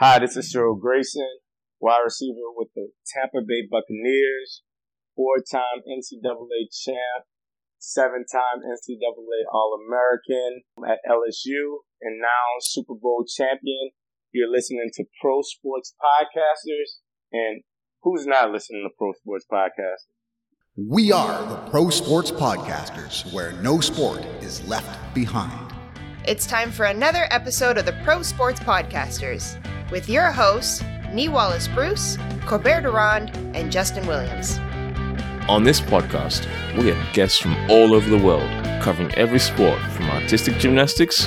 Hi, this is Cyril Grayson, wide receiver with the Tampa Bay Buccaneers, four-time NCAA champ, seven-time NCAA All-American at LSU, and now Super Bowl champion. You're listening to Pro Sports Podcasters, and who's not listening to Pro Sports Podcasters? We are the Pro Sports Podcasters, where no sport is left behind. It's time for another episode of the Pro Sports Podcasters with your hosts, Nee Wallace Bruce, Corbett Durand, and Justin Williams. On this podcast, we have guests from all over the world covering every sport from artistic gymnastics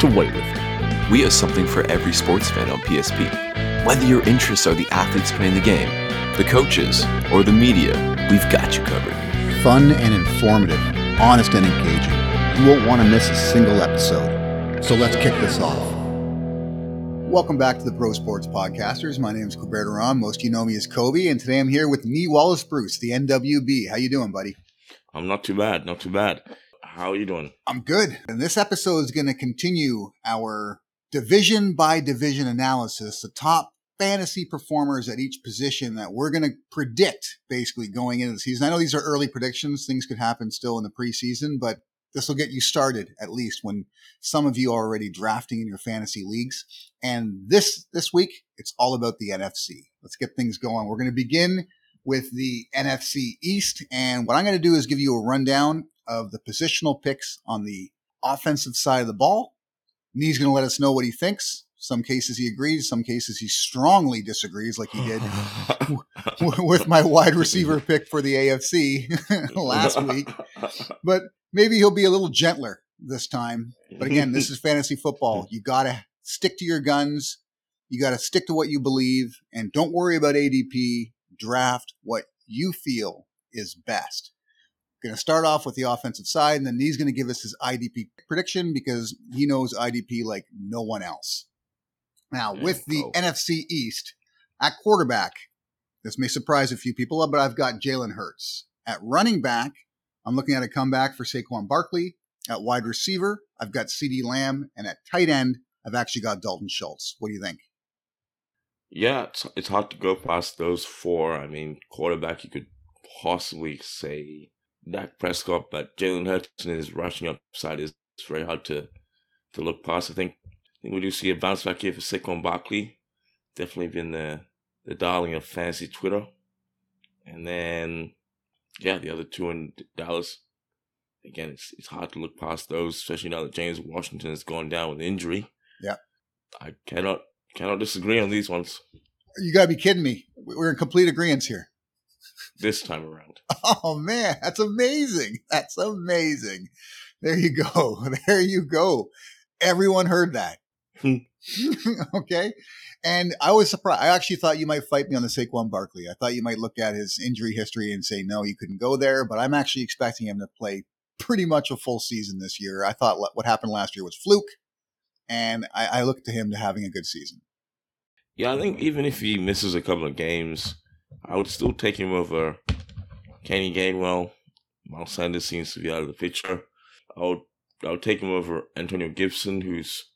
to weightlifting. We have something for every sports fan on PSP. Whether your interests are the athletes playing the game, the coaches, or the media, we've got you covered. Fun and informative, honest and engaging. You won't want to miss a single episode. So let's kick this off. Welcome back to the Pro Sports Podcasters. My name is Corbett Durand. Most of you know Nee as Kobe, and today I'm here with me, Wallace Bruce, the NWB. How you doing, buddy? I'm not too bad, not too bad. How are you doing? I'm good. And this episode is going to continue our division by division analysis, the top fantasy performers at each position that we're going to predict basically going into the season. I know these are early predictions. Things could happen still in the preseason, but this will get you started at least when some of you are already drafting in your fantasy leagues. And this, this week, it's all about the NFC. Let's get things going. We're going to begin with the NFC East. And what I'm going to do is give you a rundown of the positional picks on the offensive side of the ball. Nee's going to let us know what he thinks. Some cases he agrees, some cases he strongly disagrees, like he did with my wide receiver pick for the AFC last week. But maybe he'll be a little gentler this time. But again, this is fantasy football. You got to stick to your guns. You got to stick to what you believe and don't worry about ADP. Draft what you feel is best. Going to start off with the offensive side, and then he's going to give us his IDP prediction because he knows IDP like no one else. Now, with the Oh. NFC East at quarterback, this may surprise a few people, uh, but I've got Jalen Hurts. At running back, I'm looking at a comeback for Saquon Barkley. At wide receiver, I've got CeeDee Lamb. And at tight end, I've actually got Dalton Schultz. What do you think? Yeah, it's, it's hard to go past those four. I mean, quarterback, you could possibly say Dak Prescott, but Jalen Hurts and his rushing upside is very hard to to look past. I think I think we do see a bounce back here for Saquon Barkley. Definitely been the the darling of fantasy Twitter. And then, yeah, the other two in Dallas. Again, it's it's hard to look past those, especially now that James Washington has gone down with injury. Yeah. I cannot cannot disagree on these ones You got to be kidding me. We're in complete agreement here. this time around. Oh, man. That's amazing. That's amazing. There you go. There you go. Everyone heard that. okay. And I was surprised. I actually thought you might fight me on the Saquon Barkley. I thought you might look at his injury history and say, no, you couldn't go there. But I'm actually expecting him to play pretty much a full season this year. I thought what happened last year was fluke. And I, I look to him to having a good season. Yeah, I think even if he misses a couple of games, I would still take him over Kenny Gainwell. Miles Sanders seems to be out of the picture. I would I would take him over Antonio Gibson, who's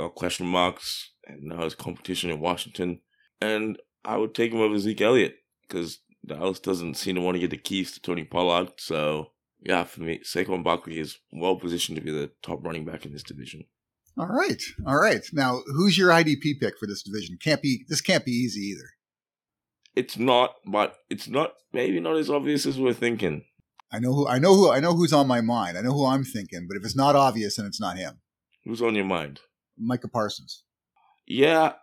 got question marks and now has competition in Washington. And I would take him over Zeke Elliott because Dallas doesn't seem to want to get the keys to Tony Pollard. So yeah, for me, Saquon Barkley is well positioned to be the top running back in this division. All right. All right. Now, who's your IDP pick for this division? Can't be, this can't be easy either. It's not, but it's not maybe not as obvious as we're thinking. I know who, I know who, I know who's on my mind. I know who I'm thinking, but if it's not obvious, then it's not him. Who's on your mind? Micah Parsons. Yeah,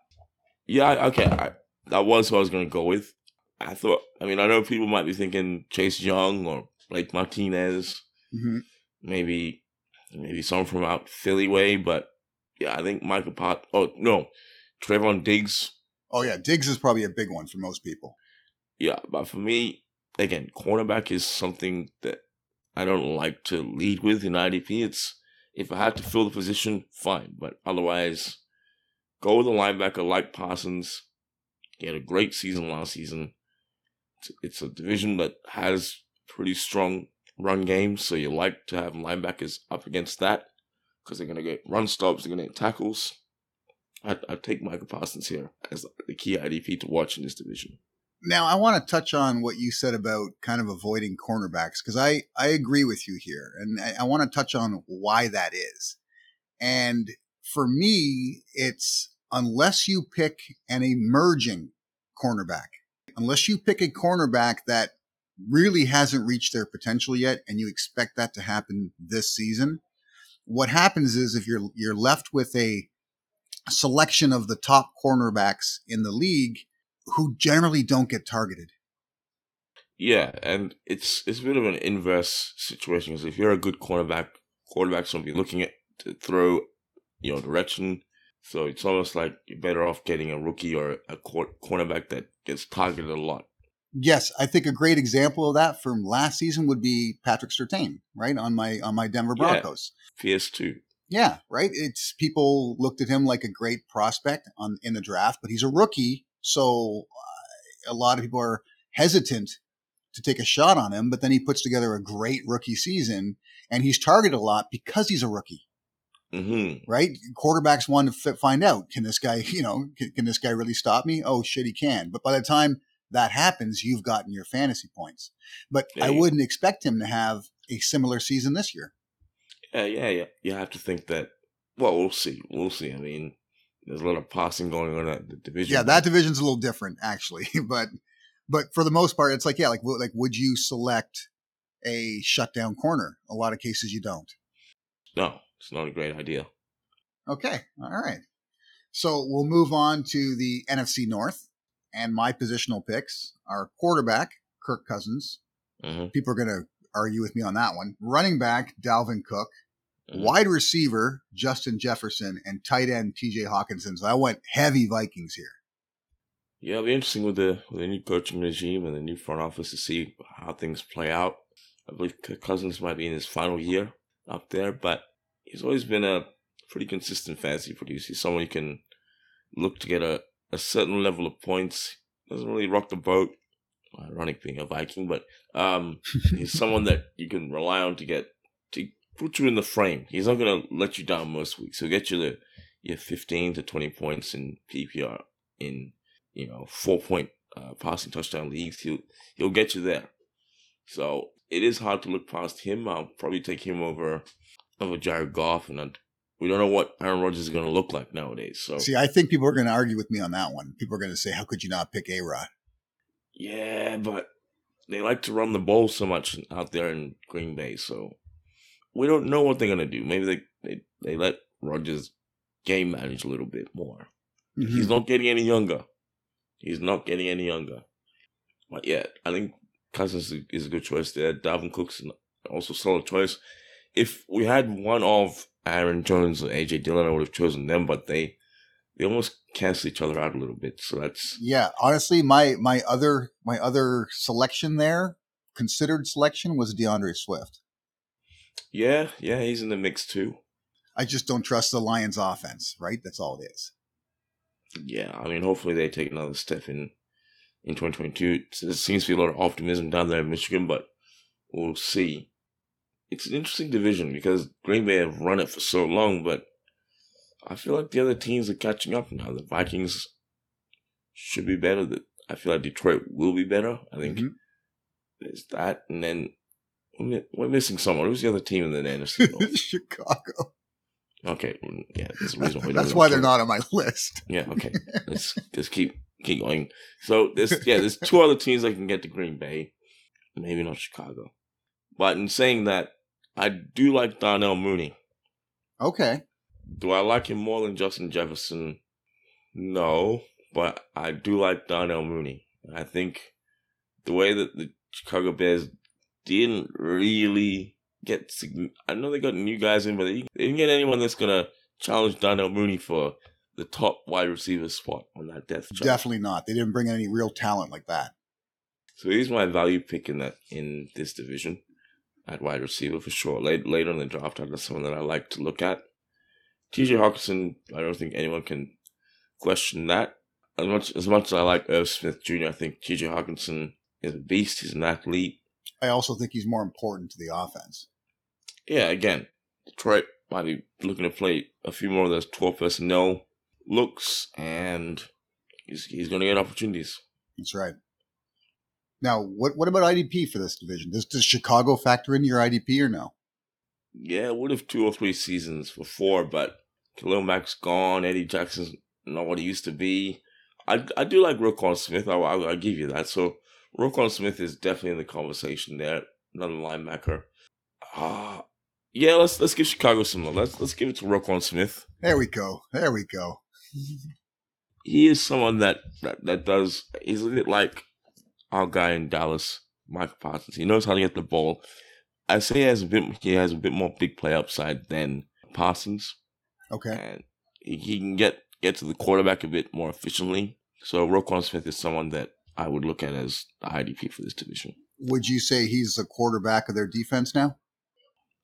yeah. Okay, I, that was who I was gonna go with. I thought. I mean, I know people might be thinking Chase Young or Blake Martinez, hmm maybe, maybe someone from out Philly way, but yeah, I think Michael Pot. Oh no, Trevon Diggs. Oh yeah, Diggs is probably a big one for most people. Yeah, but for me, again, cornerback is something that I don't like to lead with in IDP. It's if I had to fill the position, fine, but otherwise, go with a linebacker like Parsons. He had a great season last season. It's, a division that has pretty strong run games, so you like to have linebackers up against that because they're going to get run stops, they're going to get tackles. I I take Micah Parsons here as the key IDP to watch in this division. Now, I want to touch on what you said about kind of avoiding cornerbacks because I, I agree with you here. And I, I want to touch on why that is. And for me, it's unless you pick an emerging cornerback, unless you pick a cornerback that really hasn't reached their potential yet and you expect that to happen this season, what happens is if you're you're left with a selection of the top cornerbacks in the league who generally don't get targeted. Yeah, and it's it's a bit of an inverse situation because if you're a good cornerback, quarterbacks will be looking at to throw your direction. So it's almost like you're better off getting a rookie or a cornerback that gets targeted a lot. Yes, I think a great example of that from last season would be Patrick Surtain, right on my on my Denver Broncos. Yeah, PS2. Yeah, right. It's people looked at him like a great prospect on in the draft, but he's a rookie, so uh, a lot of people are hesitant to take a shot on him. But then he puts together a great rookie season, and he's targeted a lot because he's a rookie. Mm-hmm. Right? Quarterbacks want to find out can this guy, you know, can, can this guy really stop me? Oh shit, he can. But by the time that happens, you've gotten your fantasy points. But I wouldn't expect him to have a similar season this year. Yeah, yeah, yeah. You have to think that. Well, we'll see. We'll see. I mean, there's a lot of passing going on at the division. Yeah, that division's a little different actually, but but for the most part, it's like yeah, like like would you select a shutdown corner? A lot of cases you don't. No, it's not a great idea. Okay, all right. So we'll move on to the NFC North and my positional picks are quarterback Kirk Cousins. Mm-hmm. People are going to argue with me on that one. Running back Dalvin Cook, mm-hmm. wide receiver Justin Jefferson, and tight end T.J. Hockenson. So I went heavy Vikings here. Yeah, it'll be interesting with the with the new coaching regime and the new front office to see how things play out. I believe Cousins might be in his final year up there, but he's always been a pretty consistent fantasy producer. He's someone you can look to get a, a certain level of points. Doesn't really rock the boat ironic being a Viking, but um, he's someone that you can rely on to get to put you in the frame. He's not going to let you down most weeks. He'll get you the your 15 to 20 points in PPR in you know four point uh, passing touchdown leagues. He'll he'll get you there. So it is hard to look past him. I'll probably take him over over Jared Goff, and I'd, we don't know what Aaron Rodgers is going to look like nowadays. So see, I think people are going to argue with me on that one. People are going to say, "How could you not pick A Rod?" Yeah, but they like to run the ball so much out there in Green Bay, so we don't know what they're gonna do. Maybe they they, they let Rodgers game manage a little bit more. Mm-hmm. He's not getting any younger. He's not getting any younger. But yeah, I think Cousins is a good choice there. Dalvin Cook's also solid choice. If we had one of Aaron Jones or AJ Dillon, I would have chosen them, but they they almost cancel each other out a little bit. So that's yeah. Honestly, my my other my other selection there, considered selection, was D'Andre Swift. Yeah, yeah, he's in the mix too. I just don't trust the Lions' offense. Right, that's all it is. Yeah, I mean, hopefully they take another step in in 2022. There seems to be a lot of optimism down there in Michigan, but we'll see. It's an interesting division because Green Bay have run it for so long, but I feel like the other teams are catching up now. The Vikings should be better. I feel like Detroit will be better. I think mm-hmm. there's that, and then we're missing someone. Who's the other team in the NFC? Chicago. Okay, mm, yeah, that's the reason why. that's why they're not on my list. Yeah, okay. Let's just keep keep going. So there's yeah, there's two other teams I can get to Green Bay, maybe not Chicago. But in saying that, I do like Darnell Mooney. Okay. Do I like him more than Justin Jefferson? No, but I do like Darnell Mooney. I think the way that the Chicago Bears didn't really get. I know they got new guys in, but they didn't get anyone that's gonna challenge Darnell Mooney for the top wide receiver spot on that depth chart. Definitely not. They didn't bring any real talent like that. So he's my value pick in that in this division at wide receiver for sure. Late later in the draft, I that's someone that I like to look at. TJ Hockenson, I don't think anyone can question that. As much as much as I like Irv Smith Jr., I think TJ Hockenson is a beast. He's an athlete. I also think he's more important to the offense. Yeah, again, Detroit might be looking to play a few more of those 12 personnel looks, and he's he's going to get opportunities. That's right. Now, what what about IDP for this division? Does does Chicago factor into your IDP or no? Yeah, would have two or three seasons before, but Khalil Mack's gone. Eddie Jackson's not what he used to be. I, I do like Roquan Smith. I, I, I'll give you that. So Roquan Smith is definitely in the conversation there. Another linebacker. Ah, uh, yeah. Let's let's give Chicago some love. Let's let's give it to Roquan Smith. There we go. There we go. he is someone that, that that does. He's a bit like our guy in Dallas, Micah Parsons. He knows how to get the ball. I say he has a bit. He has a bit more big play upside than Parsons. Okay. And he, he can get get to the quarterback a bit more efficiently. So Roquan Smith is someone that I would look at as the IDP for this division. Would you say he's the quarterback of their defense now?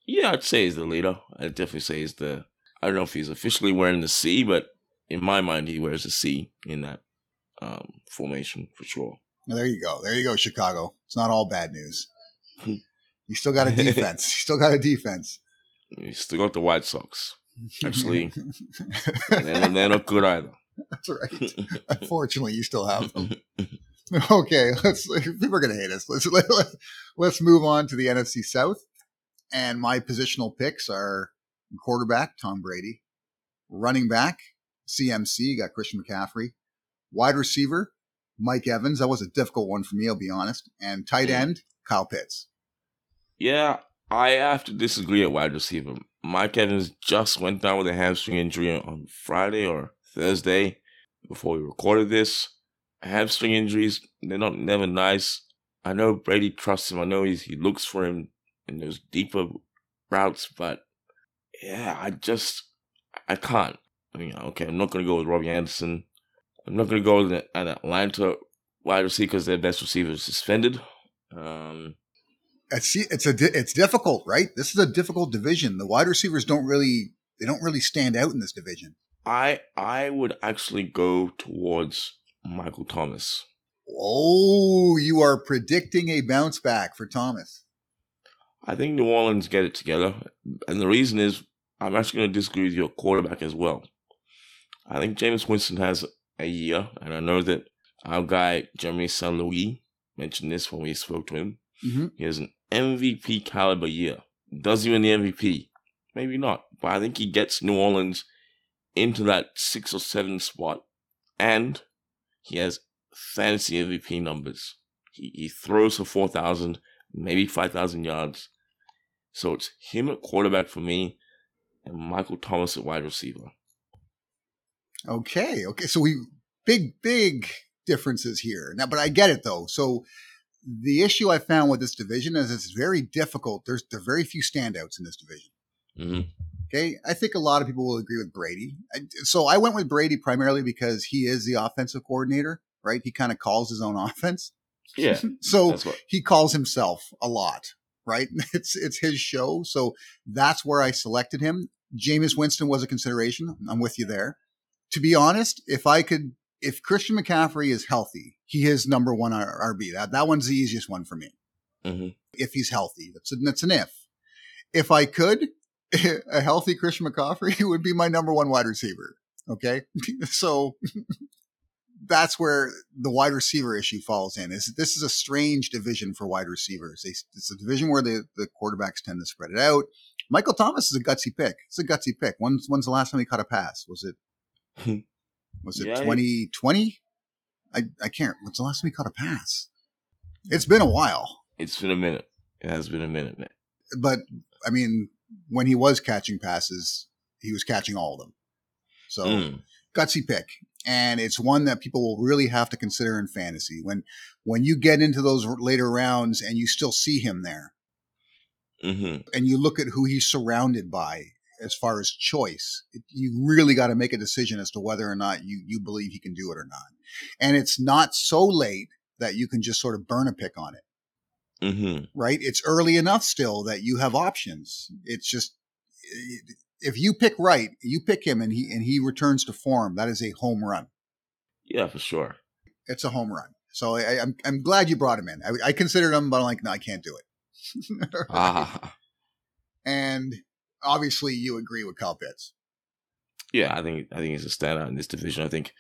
Yeah, I'd say he's the leader. I'd definitely say he's the. I don't know if he's officially wearing the C, but in my mind, he wears a C in that um, formation for sure. Well, there you go. There you go, Chicago. It's not all bad news. you still got a defense. you still got a defense. You still got the White Sox. Actually, they're, they're not good either. That's right. Unfortunately, you still have them. Okay, let's. People are gonna hate us. Let's let, let, let's move on to the NFC South. And my positional picks are quarterback Tom Brady, running back CMC got Christian McCaffrey, wide receiver Mike Evans. That was a difficult one for me, I'll be honest. And tight end Kyle Pitts. Yeah, I have to disagree at wide receiver. Mike Evans just went down with a hamstring injury on Friday or Thursday before we recorded this. Hamstring injuries, they're not never nice. I know Brady trusts him. I know he's, he looks for him in those deeper routes, but yeah, I just, I can't. I mean, okay, I'm not going to go with Robbie Anderson. I'm not going to go with an Atlanta wide receiver because their best receiver is suspended. Um, it's it's a it's difficult, right? This is a difficult division. The wide receivers don't really they don't really stand out in this division. I I would actually go towards Michael Thomas. Oh, you are predicting a bounce back for Thomas. I think New Orleans get it together, and the reason is I'm actually going to disagree with your quarterback as well. I think Jameis Winston has a year, and I know that our guy Jeremy St. Louis mentioned this when we spoke to him. Mm-hmm. He has an MVP caliber year. Does he win the MVP? Maybe not, but I think he gets New Orleans into that six or seven spot, and he has fantasy MVP numbers. He, he throws for 4,000, maybe 5,000 yards. So it's him at quarterback for me and Michael Thomas at wide receiver. Okay. Okay. So we, big, big differences here. Now, but I get it though. So the issue I found with this division is it's very difficult. There's there are very few standouts in this division. Mm-hmm. Okay, I think a lot of people will agree with Brady. So I went with Brady primarily because he is the offensive coordinator, right? He kind of calls his own offense. Yeah. so what... he calls himself a lot, right? It's it's his show, so that's where I selected him. Jameis Winston was a consideration. I'm with you there. To be honest, if I could, if Christian McCaffrey is healthy, he is number one RB. That that one's the easiest one for me. Mm-hmm. If he's healthy, that's a, that's an if. If I could, a healthy Christian McCaffrey would be my number one wide receiver. Okay, so that's where the wide receiver issue falls in. Is this is a strange division for wide receivers? It's a division where the, the quarterbacks tend to spread it out. Michael Thomas is a gutsy pick. It's a gutsy pick. When's when's the last time he caught a pass? Was it was it 2020? I, I can't. What's the last time he caught a pass? It's been a while. It's been a minute. It has been a minute, man. But I mean, when he was catching passes, he was catching all of them. So mm. gutsy pick. And it's one that people will really have to consider in fantasy. When when you get into those later rounds and you still see him there, mm-hmm. and you look at who he's surrounded by as far as choice, it, you really got to make a decision as to whether or not you you believe he can do it or not. And it's not so late that you can just sort of burn a pick on it. Mm-hmm. Right? It's early enough still that you have options. It's just if you pick right, you pick him and he and he returns to form. That is a home run. Yeah, for sure. It's a home run. So I, am I'm, I'm glad you brought him in. I, I considered him, but I'm like, no, I can't do it. right? ah. And obviously, you agree with Kyle Pitts. Yeah, I think I think he's a standout in this division. I think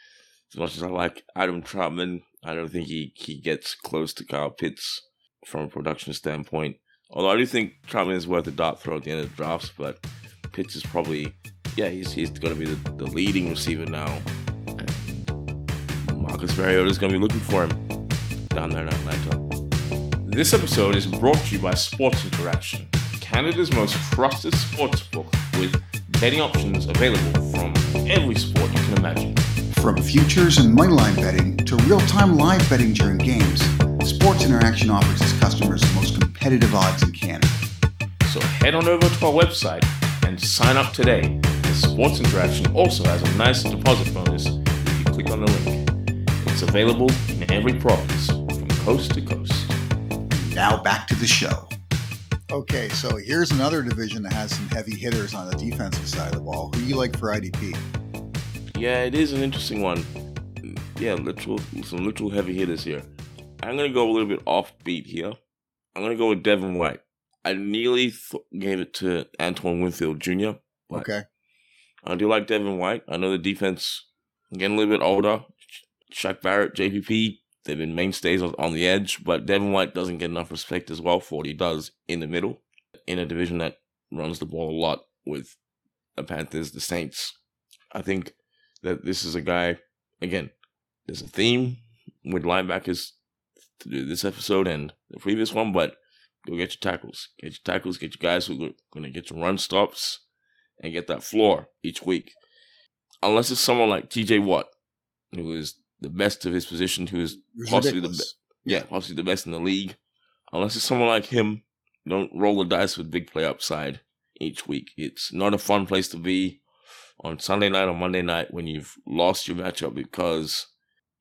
as much as I like Adam Trautman, I don't think he, he gets close to Kyle Pitts from a production standpoint. Although I do think Trautman is worth a dart throw at the end of the drafts, but Pitts is probably yeah, he's he's gonna be the, the leading receiver now. Marcus Mariota is gonna be looking for him down there in Atlanta. This episode is brought to you by Sports Interaction, Canada's most trusted sports book with betting options available from every sport you can imagine. From futures and moneyline betting to real-time live betting during games, Sports Interaction offers its customers the most competitive odds in Canada. So head on over to our website and sign up today. The Sports Interaction also has a nice deposit bonus if you click on the link. It's available in every province from coast to coast. Now back to the show. Okay, so here's another division that has some heavy hitters on the defensive side of the ball. Who do you like for IDP? Yeah, it is an interesting one. Mm, yeah, literal some literal heavy hitters here. I'm gonna go a little bit offbeat here. I'm gonna go with Devin White. I nearly th- gave it to Antoine Winfield Jr. But Okay. I do like Devin White. I know the defense getting a little bit older. Shaq Barrett, JPP, they've been mainstays on the edge, but Devin White doesn't get enough respect as well for what he does in the middle in a division that runs the ball a lot with the Panthers, the Saints. I think that this is a guy, again, there's a theme with linebackers to do this episode and the previous one, but go get your tackles. Get your tackles, get your guys who are going to get your run stops and get that floor each week. Unless it's someone like TJ Watt, who is the best of his position, who is possibly the ridiculous. be- yeah, possibly the best in the league. Unless it's someone like him, don't roll the dice with big play upside each week. It's not a fun place to be on Sunday night or Monday night when you've lost your matchup because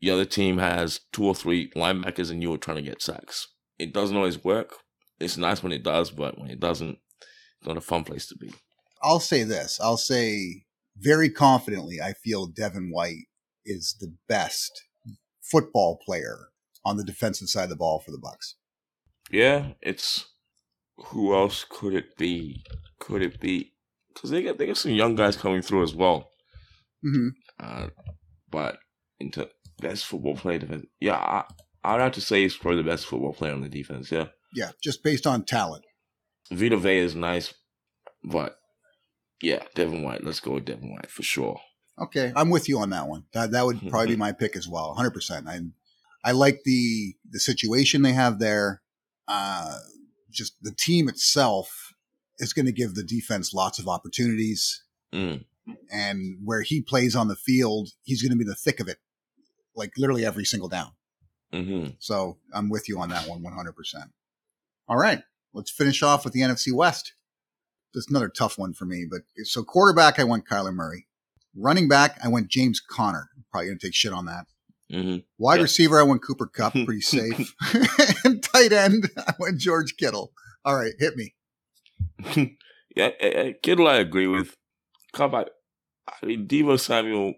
the other team has two or three linebackers and you are trying to get sacks. It doesn't always work. It's nice when it does, but when it doesn't, it's not a fun place to be. I'll say this. I'll say very confidently, I feel Devin White is the best football player on the defensive side of the ball for the Bucs. Yeah, it's who else could it be? Could it be? Because they got they got some young guys coming through as well. Mm-hmm. Uh, but into best football player defense, yeah, I, I'd have to say he's probably the best football player on the defense. Yeah, Yeah, just based on talent. Vita Vea is nice, but yeah, Devin White. Let's go with Devin White for sure. Okay, I'm with you on that one. That that would probably be my pick as well, 100. percent I I like the the situation they have there. Uh, just the team itself is going to give the defense lots of opportunities, Mm. and where he plays on the field, he's going to be the thick of it, like literally every single down. hmm So I'm with you on that one 100%. All right, let's finish off with the NFC West. That's another tough one for me, but so quarterback, I went Kyler Murray. Running back, I went James Conner. Probably going to take shit on that. hmm Wide Yeah. receiver, I went Cooper Kupp, pretty safe. and tight end, I went George Kittle. All right, hit me. yeah, Kittle, I agree with. Come I, I mean, Deebo Samuel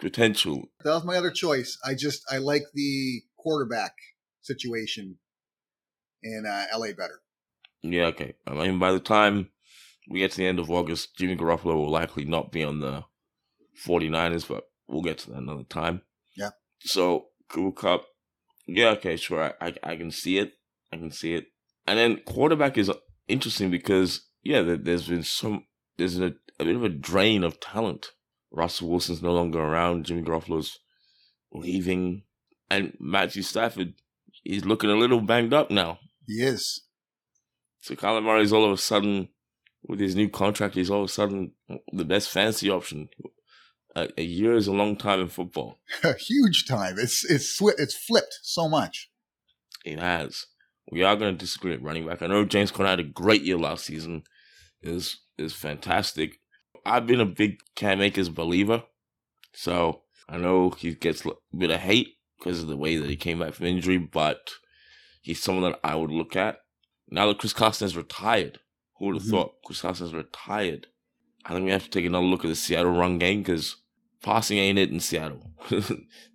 potential. That was my other choice. I just I like the quarterback situation in uh, LA better. Yeah, okay. I mean, by the time we get to the end of August, Jimmy Garoppolo will likely not be on the 49ers, but we'll get to that another time. Yeah. So, Cooper Kupp, yeah, okay, sure. I, I, can see it. I can see it. And then quarterback is interesting because, yeah, there, there's been some, there's a, a bit of a drain of talent. Russell Wilson's no longer around. Jimmy Garoppolo's leaving. And Matthew Stafford, is looking a little banged up now. Yes. So Kyler Murray's all of a sudden, with his new contract, he's all of a sudden the best fantasy option. A, a year is a long time in football. A huge time. It's it's swi- it's flipped so much. It has. We are going to disagree at running back. I know James Conner had a great year last season. is is fantastic. I've been a big Cam Akers believer, so I know he gets a bit of hate because of the way that he came back from injury, but he's someone that I would look at. Now that Chris Carson is retired, who would have Mhm. thought Chris Carson is retired? I think we have to take another look at the Seattle run game because passing ain't it in Seattle.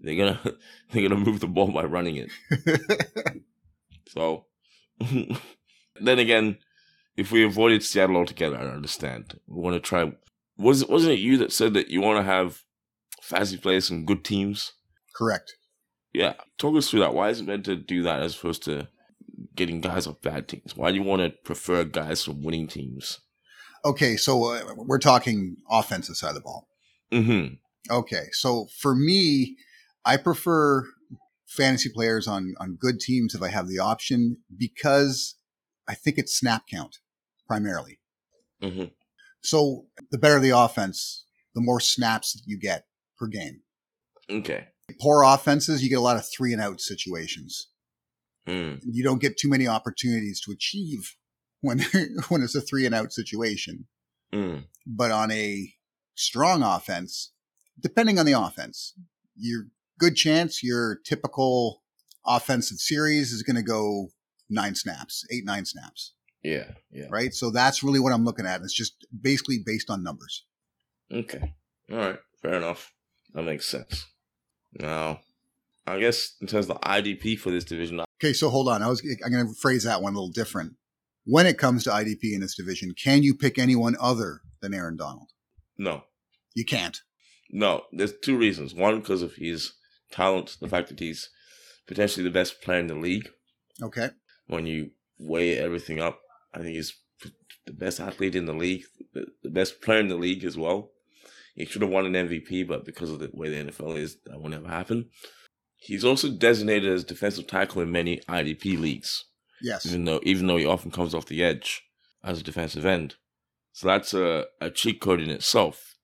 they're gonna they're gonna move the ball by running it. So then again, if we avoided Seattle altogether, I understand. We want to try Was wasn't it you that said that you want to have fantasy players and good teams? Correct. Yeah, talk us through that. Why is it meant to do that as opposed to getting guys off bad teams? Why do you want to prefer guys from winning teams? Okay, so uh, we're talking offensive side of the ball. Mm-hmm. Okay, so for me, I prefer fantasy players on on good teams if I have the option because I think it's snap count primarily. Mm-hmm. So the better the offense, the more snaps you get per game. Okay. Poor offenses, you get a lot of three and out situations. Mm. You don't get too many opportunities to achieve when when it's a three and out situation. Mm. But on a strong offense, depending on the offense, your good chance your typical offensive series is going to go nine snaps, eight, nine snaps, Yeah. Yeah. right? So that's really what I'm looking at. It's just basically based on numbers. Okay. All right. Fair enough. That makes sense. Now, I guess in terms of the IDP for this division, Okay, so hold on. I was I'm going to phrase that one a little different. When it comes to IDP in this division, can you pick anyone other than Aaron Donald? no, You can't. no. There's two reasons. One, because of his talent, the fact that he's potentially the best player in the league. Okay. When you weigh everything up, I think he's the best athlete in the league, the, best player in the league as well. He should have won an MVP, but because of the way the NFL is, that will never happen. He's also designated as defensive tackle in many IDP leagues. Yes. even though even though he often comes off the edge as a defensive end. So that's a, a cheat code in itself.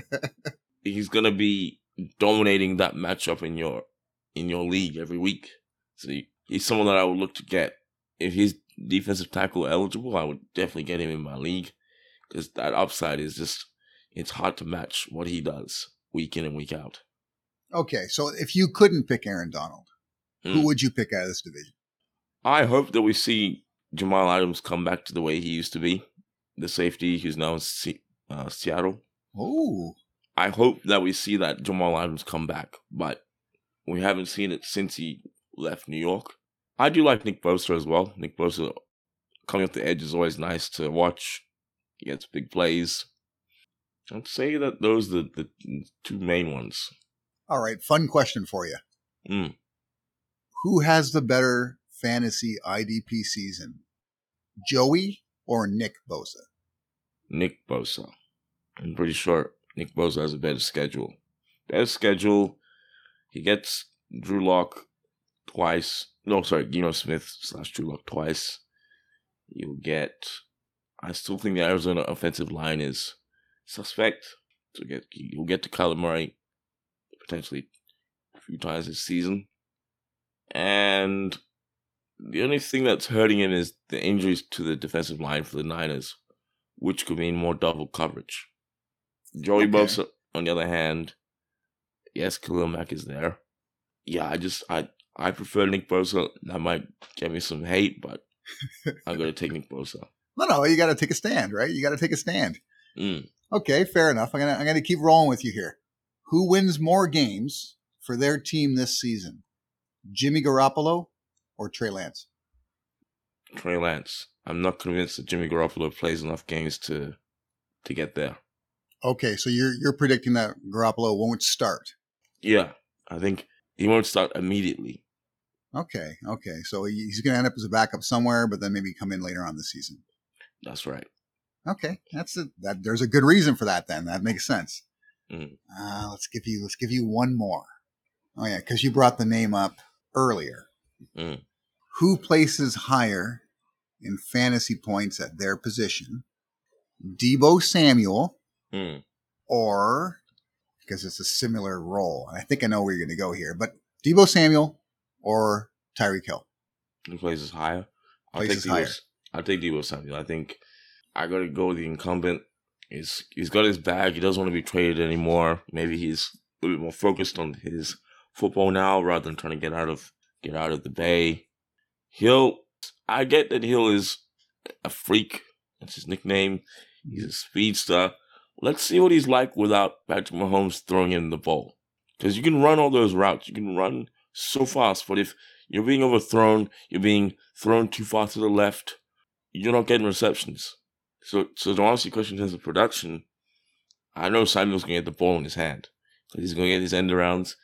He's gonna be dominating that matchup in your in your league every week. So he, he's someone that I would look to get. If he's defensive tackle eligible, I would definitely get him in my league because that upside is just it's hard to match what he does week in and week out. okay, so if you couldn't pick Aaron Donald, Hmm. who would you pick out of this division? I hope that we see Jamal Adams come back to the way he used to be, the safety who's now in Se- uh, Seattle. Oh, I hope that we see that Jamal Adams come back, but we haven't seen it since he left New York. I do like Nick Bosa as well. Nick Bosa coming off the edge is always nice to watch. He gets big plays. I'd say that those are the, the two main ones. all right. Fun question for you. Mm. Who has the better fantasy IDP season, Joey or Nick Bosa? Nick Bosa. I'm pretty sure Nick Bosa has a better schedule. Better schedule. He gets Drew Lock twice. No, sorry, Geno Smith slash Drew Lock twice. You'll get. I still think the Arizona offensive line is suspect. So get you'll get to Kyler Murray potentially a few times this season. And the only thing that's hurting him is the injuries to the defensive line for the Niners, which could mean more double coverage. Joey Okay. Bosa, on the other hand, yes, Khalil Mack is there. Yeah, I just I I prefer Nick Bosa. That might get me some hate, but I'm gonna take Nick Bosa. No, no, you got to take a stand, right? You got to take a stand. Mm. Okay, fair enough. I'm gonna I'm gonna keep rolling with you here. Who wins more games for their team this season, Jimmy Garoppolo or Trey Lance? Trey Lance. I'm not convinced that Jimmy Garoppolo plays enough games to to get there. Okay, so you're you're predicting that Garoppolo won't start. Yeah, I think he won't start immediately. Okay, okay, so he's gonna end up as a backup somewhere, but then maybe come in later on the season. That's right. Okay, that's a, that. There's a good reason for that. Then that makes sense. Mm. Uh, let's give you let's give you one more. Oh yeah, because you brought the name up earlier. Mm. Who places higher in fantasy points at their position? Deebo Samuel Mm. or because it's a similar role. And I think I know where you're going to go here, but Deebo Samuel or Tyreek Hill. He places higher. I'll Places take higher. I'll take Deebo Samuel. I think I gotta go with the incumbent. He's he's got his bag. He doesn't want to be traded anymore. Maybe he's a little bit more focused on his football now rather than trying to get out of get out of the bay. Hill, I get that Hill is a freak. That's his nickname. He's a speedster. Let's see what he's like without Patrick Mahomes throwing him the ball. Because you can run all those routes. You can run so fast, but if you're being overthrown, you're being thrown too far to the left, you're not getting receptions. So, so to answer your question in terms of production, I know Samuel's gonna get the ball in his hand. He's gonna get his end arounds.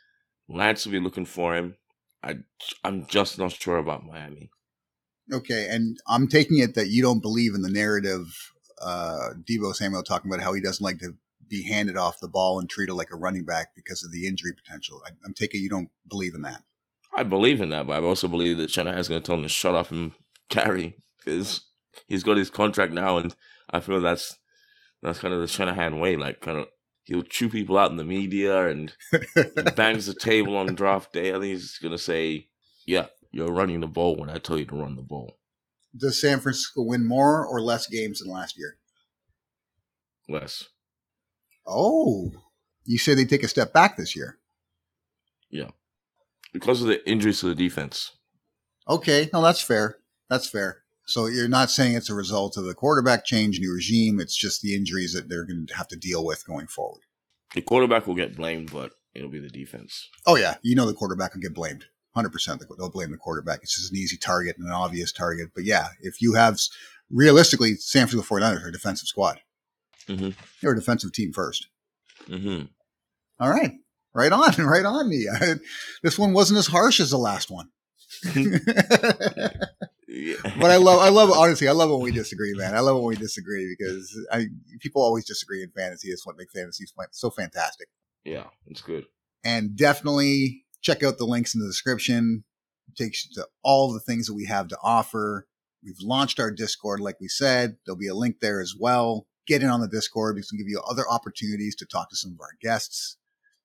Lance will be looking for him. I I'm just not sure about Miami. Okay, and I'm taking it that you don't believe in the narrative. Uh, Deebo Samuel talking about how he doesn't like to be handed off the ball and treated like a running back because of the injury potential. I, I'm taking you don't believe in that. I believe in that, but I also believe that Shanahan's going to tell him to shut up and carry because he's got his contract now, and I feel that's that's kind of the Shanahan way. Like, kind of, he'll chew people out in the media and bangs the table on draft day. I think he's going to say, "Yeah, you're running the ball when I tell you to run the ball." Does San Francisco win more or less games than last year? Less. Oh, you say they take a step back this year. Yeah, because of the injuries to the defense. Okay, no, that's fair. That's fair. So you're not saying it's a result of the quarterback change, new regime. It's just the injuries that they're going to have to deal with going forward. The quarterback will get blamed, but it'll be the defense. Oh yeah, you know the quarterback will get blamed. Hundred percent, they'll blame the quarterback. It's just an easy target and an obvious target. But yeah, if you have realistically, San Francisco 49ers are a defensive squad. Mm-hmm. They're a defensive team 1st Mm-hmm. All right, right on, right on me. this one wasn't as harsh as the last one. Yeah. but I love, I love, honestly, I love when we disagree, man. I love when we disagree because I, people always disagree in fantasy. It's what makes fantasy so fantastic. yeah, it's good. And definitely check out the links in the description. It takes you to all the things that we have to offer. We've launched our Discord, like we said. There'll be a link there as well. Get in on the Discord because we can give you other opportunities to talk to some of our guests,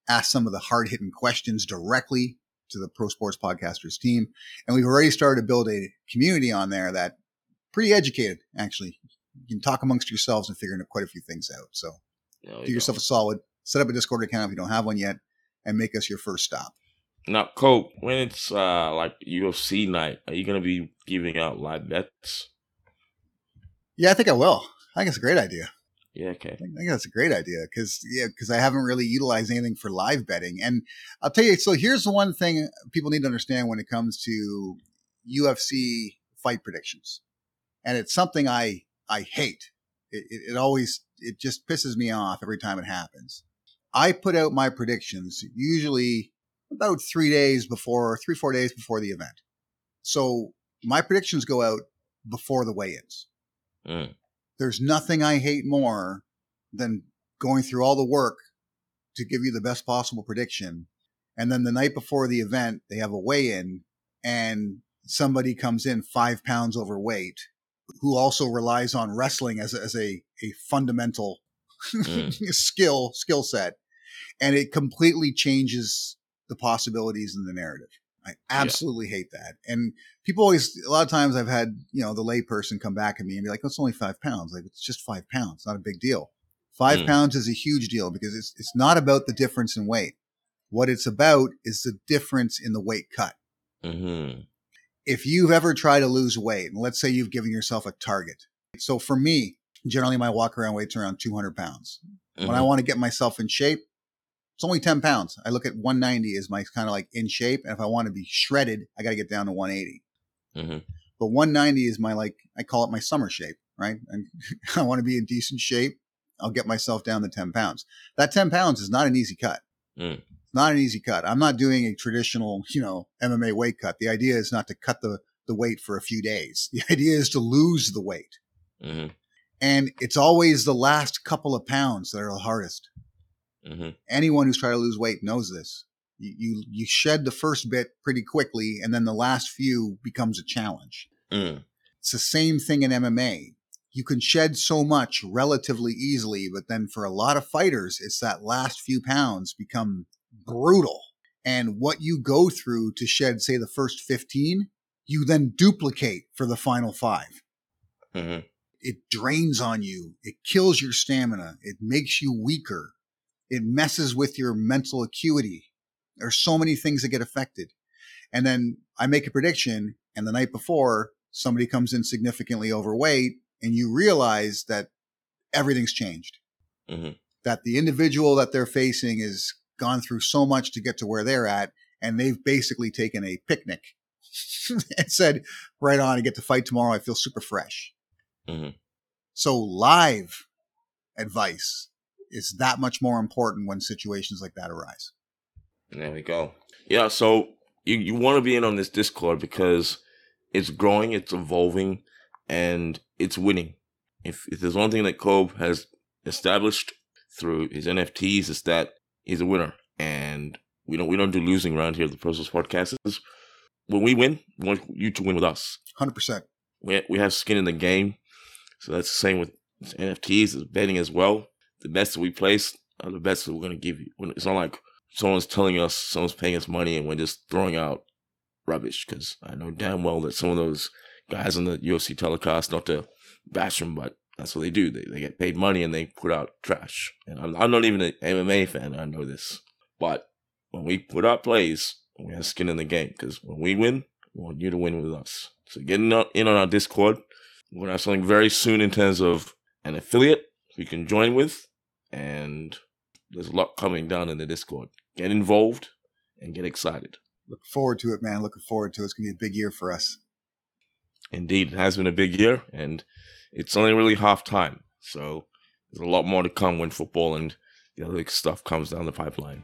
ask some of the hard hitting questions directly to the Pro Sports Podcasters team. And we've already started to build a community on there that pretty educated, actually. You can talk amongst yourselves and figuring quite a few things out. So you do yourself a solid, set up a Discord account if you don't have one yet, and make us your first stop. Now, Cope, when it's uh like UFC night, are you gonna be giving out live bets? Yeah, I think I will. I think it's a great idea. Yeah, okay. I think, I think that's a great idea because yeah, because I haven't really utilized anything for live betting. And I'll tell you, so here's the one thing people need to understand when it comes to UFC fight predictions, and it's something I I hate. It, it, it always it just pisses me off every time it happens. I put out my predictions usually about three days before, three four days before the event. So my predictions go out before the weigh-ins Mm. There's nothing I hate more than going through all the work to give you the best possible prediction. And then the night before the event, they have a weigh in and somebody comes in five pounds overweight who also relies on wrestling as a, as a, a fundamental Mm. skill, skill set. And it completely changes the possibilities in the narrative. I absolutely hate that. And people always, a lot of times I've had, you know, the layperson come back at me and be like, "That's only five pounds. Like, it's just five pounds. Not a big deal. Five Mm. pounds is a huge deal because it's, it's not about the difference in weight. What it's about is the difference in the weight cut. Mm-hmm. If you've ever tried to lose weight, and let's say you've given yourself a target. So for me, generally my walk around weight's around 200 pounds. When I want to get myself in shape, it's only 10 pounds. I look at 190 as my kind of like in shape. And if I want to be shredded, I got to get down to 180. Mm-hmm. But 190 is my like, I call it my summer shape, right? And I want to be in decent shape. I'll get myself down to 10 pounds. That 10 pounds is not an easy cut. Mm. It's not an easy cut. I'm not doing a traditional, you know, MMA weight cut. The idea is not to cut the, the weight for a few days. The idea is to lose the weight. Mm-hmm. And it's always the last couple of pounds that are the hardest. Mm-hmm. anyone who's trying to lose weight knows this. You, you you shed the first bit pretty quickly, and then the last few becomes a challenge. Mm. It's the same thing in MMA. You can shed so much relatively easily, but then for a lot of fighters, it's that last few pounds become brutal. And what you go through to shed, say, the first 15, you then duplicate for the final five Mm-hmm. it drains on you. It kills your stamina. It makes you weaker. It messes with your mental acuity. There's so many things that get affected. And then I make a prediction and the night before somebody comes in significantly overweight and you realize that everything's changed. Mhm. That the individual that they're facing has gone through so much to get to where they're at and they've basically taken a picnic and said, right on, I get to fight tomorrow. I feel super fresh. Mhm. So live advice is that much more important when situations like that arise. There we go. Yeah, so you, you want to be in on this Discord because it's growing, it's evolving, and it's winning. If, if there's one thing that Kobe has established through his NFTs is that he's a winner. And we don't we don't do losing around here at the Pro Sports is When we win, we want you to win with us. Hundred percent. We we have skin in the game, so that's the same with NFTs, it's betting as well. The bets that we place are the bets that we're to give you. It's not like someone's telling us, someone's paying us money, and we're just throwing out rubbish. Because I know damn well that some of those guys on the UFC telecast, not to bash them, but that's what they do. They, they get paid money and they put out trash. And I'm, I'm not even an MMA fan. I know this. But when we put out plays, we have skin in the game. Because when we win, we want you to win with us. So getting in on our Discord. We're to have something very soon in terms of an affiliate you can join with. And there's a lot coming down in the Discord. Get involved and get excited. Look forward to it, man. Looking forward to it. It's going to be a big year for us. Indeed, it has been a big year. And it's only really half time. So there's a lot more to come when football and the other stuff comes down the pipeline.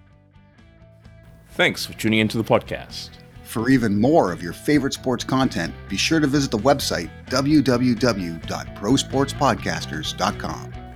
Thanks for tuning into the podcast. For even more of your favorite sports content, be sure to visit the website www.prosportspodcasters.com.